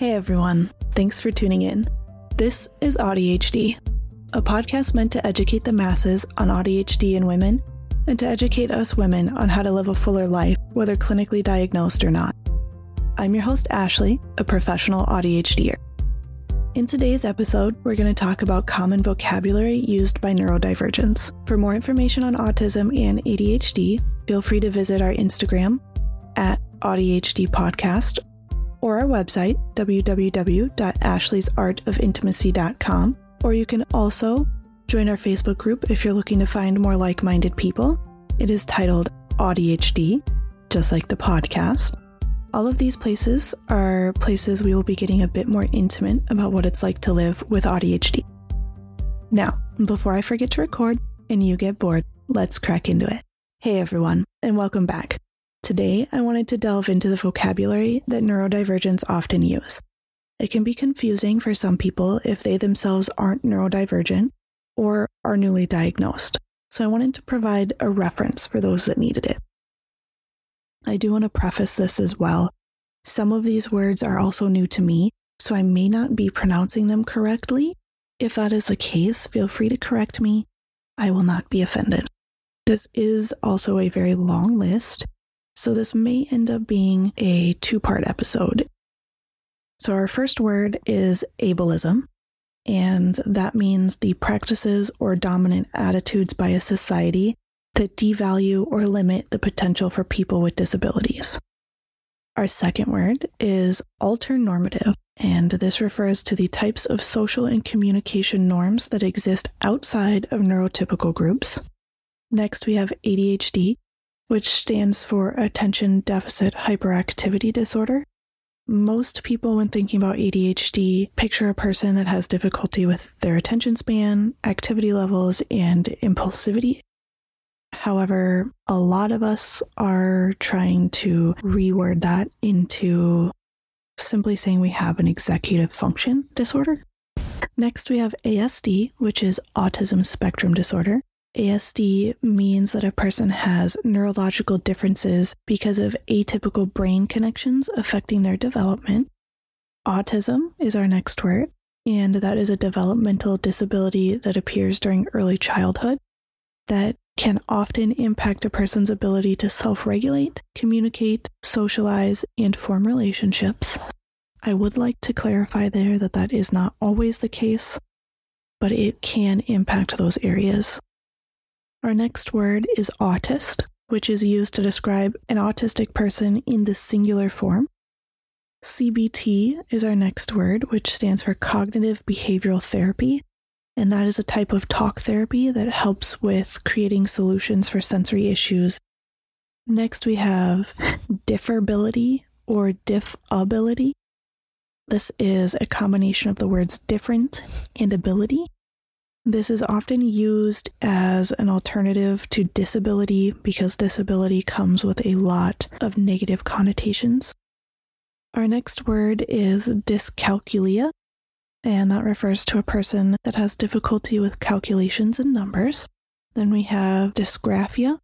Hey everyone, thanks for tuning in. This is AuDHD, a podcast meant to educate the masses on AuDHD in women and to educate us women on how to live a fuller life, whether clinically diagnosed or not. I'm your host, Ashley, a professional AuDHDer. In today's episode, we're going to talk about common vocabulary used by neurodivergents. For more information on autism and ADHD, feel free to visit our Instagram at AuDHD Podcast or our website, www.ashleysartofintimacy.com. Or you can also join our Facebook group if you're looking to find more like minded people. It is titled AuDHD, just like the podcast. All of these places are places we will be getting a bit more intimate about what it's like to live with ADHD. Now, before I forget to record and you get bored, let's crack into it. Hey everyone, and welcome back. Today, I wanted to delve into the vocabulary that neurodivergents often use. It can be confusing for some people if they themselves aren't neurodivergent or are newly diagnosed, so I wanted to provide a reference for those that needed it. I do want to preface this as well. Some of these words are also new to me, so I may not be pronouncing them correctly. If that is the case, feel free to correct me. I will not be offended. This is also a very long list, so this may end up being a two part episode. So, our first word is ableism, and that means the practices or dominant attitudes by a society that devalue or limit the potential for people with disabilities. Our second word is alternormative, and this refers to the types of social and communication norms that exist outside of neurotypical groups. Next, we have ADHD, which stands for Attention Deficit Hyperactivity Disorder. Most people, when thinking about ADHD, picture a person that has difficulty with their attention span, activity levels, and impulsivity However, a lot of us are trying to reword that into simply saying we have an executive function disorder. Next, we have ASD, which is autism spectrum disorder. ASD means that a person has neurological differences because of atypical brain connections affecting their development. Autism is our next word, and that is a developmental disability that appears during early childhood that can often impact a person's ability to self regulate, communicate, socialize, and form relationships. I would like to clarify there that that is not always the case, but it can impact those areas. Our next word is autist, which is used to describe an autistic person in the singular form. CBT is our next word, which stands for cognitive behavioral therapy, and that is a type of talk therapy that helps with creating solutions for sensory issues. Next, we have differability or diffability. This is a combination of the words different and ability. This is often used as an alternative to disability because disability comes with a lot of negative connotations. Our next word is dyscalculia, and that refers to a person that has difficulty with calculations and numbers. Then we have dysgraphia,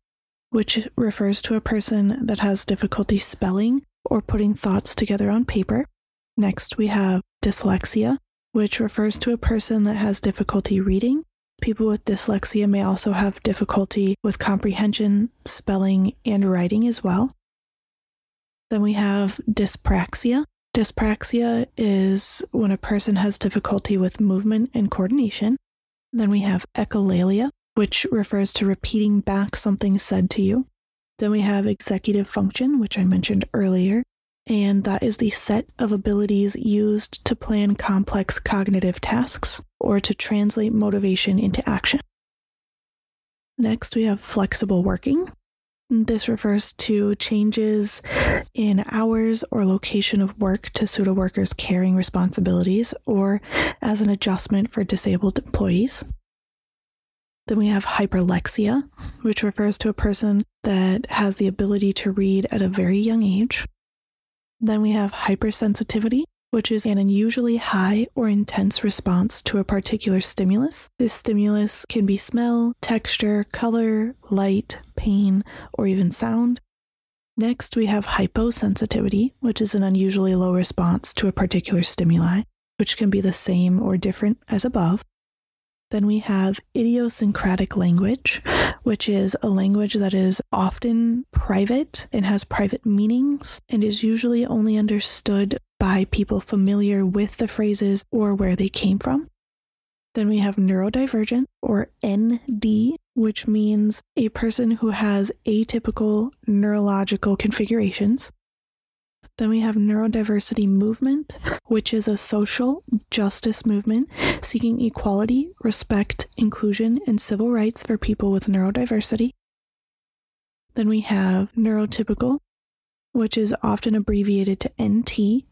which refers to a person that has difficulty spelling or putting thoughts together on paper. Next, we have dyslexia, which refers to a person that has difficulty reading. People with dyslexia may also have difficulty with comprehension, spelling, and writing as well. Then we have dyspraxia, Dyspraxia is when a person has difficulty with movement and coordination. Then we have echolalia, which refers to repeating back something said to you. Then we have executive function, which I mentioned earlier, and that is the set of abilities used to plan complex cognitive tasks or to translate motivation into action. Next, we have flexible working, this refers to changes in hours or location of work to suit a worker's caring responsibilities or as an adjustment for disabled employees. Then we have hyperlexia, which refers to a person that has the ability to read at a very young age. Then we have hypersensitivity, which is an unusually high or intense response to a particular stimulus. This stimulus can be smell, texture, color, light, pain, or even sound. Next, we have hyposensitivity, which is an unusually low response to a particular stimuli, which can be the same or different as above. Then we have idiosyncratic language, which is a language that is often private and has private meanings and is usually only understood by people familiar with the phrases or where they came from. Then we have neurodivergent or ND, which means a person who has atypical neurological configurations. Then we have neurodiversity movement, which is a social justice movement seeking equality, respect, inclusion, and civil rights for people with neurodiversity. Then we have neurotypical, which is often abbreviated to NT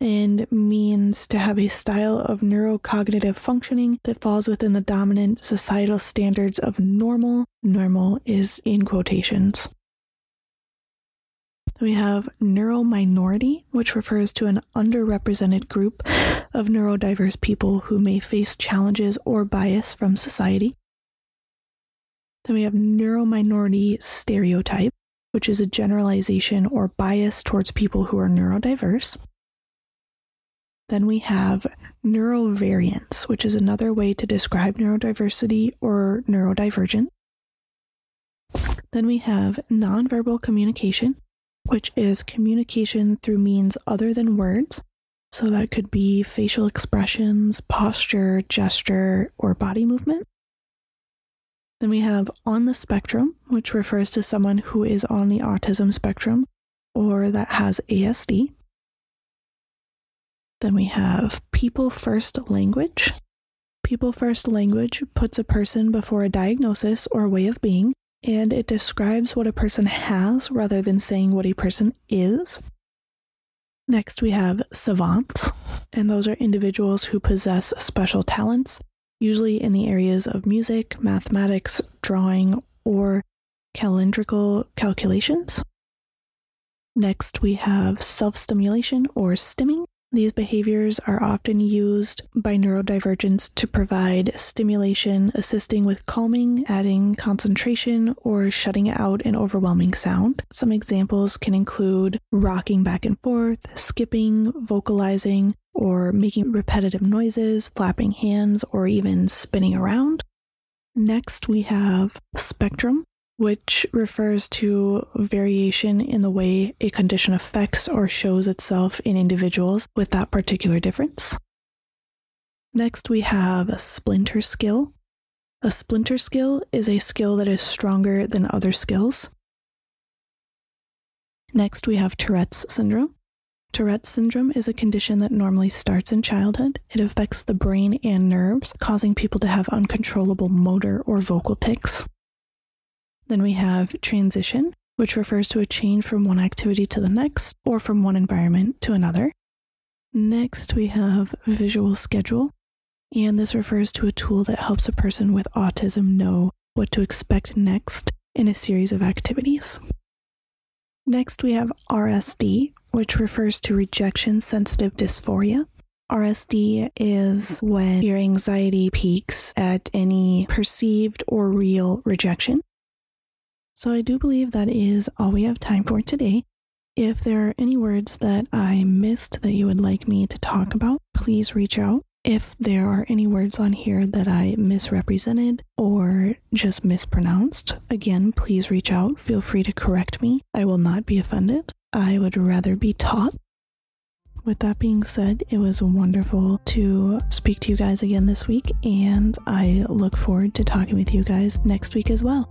and means to have a style of neurocognitive functioning that falls within the dominant societal standards of normal. Normal is in quotations. We have neurominority, which refers to an underrepresented group of neurodiverse people who may face challenges or bias from society. Then we have neurominority stereotype, which is a generalization or bias towards people who are neurodiverse. Then we have neurovariance, which is another way to describe neurodiversity or neurodivergent. Then we have nonverbal communication, which is communication through means other than words. So that could be facial expressions, posture, gesture, or body movement. Then we have on the spectrum, which refers to someone who is on the autism spectrum or that has ASD. Then we have people first language. People first language puts a person before a diagnosis or way of being, and it describes what a person has rather than saying what a person is. Next, we have savants, and those are individuals who possess special talents usually in the areas of music, mathematics, drawing, or calendrical calculations. Next, we have self stimulation or stimming. These behaviors are often used by neurodivergents to provide stimulation, assisting with calming, adding concentration, or shutting out an overwhelming sound. Some examples can include rocking back and forth, skipping, vocalizing, or making repetitive noises, flapping hands, or even spinning around. Next, we have spectrum, which refers to variation in the way a condition affects or shows itself in individuals with that particular difference. Next, we have a splinter skill. A splinter skill is a skill that is stronger than other skills. Next, we have Tourette's syndrome. Tourette's syndrome is a condition that normally starts in childhood. It affects the brain and nerves, causing people to have uncontrollable motor or vocal tics. Then we have transition, which refers to a change from one activity to the next or from one environment to another. Next, we have visual schedule, and this refers to a tool that helps a person with autism know what to expect next in a series of activities. Next, we have RSD, which refers to rejection sensitive dysphoria. RSD is when your anxiety peaks at any perceived or real rejection. So I do believe that is all we have time for today. If there are any words that I missed that you would like me to talk about, please reach out. If there are any words on here that I misrepresented or just mispronounced, again, please reach out. Feel free to correct me. I will not be offended. I would rather be taught. With that being said, it was wonderful to speak to you guys again this week, and I look forward to talking with you guys next week as well.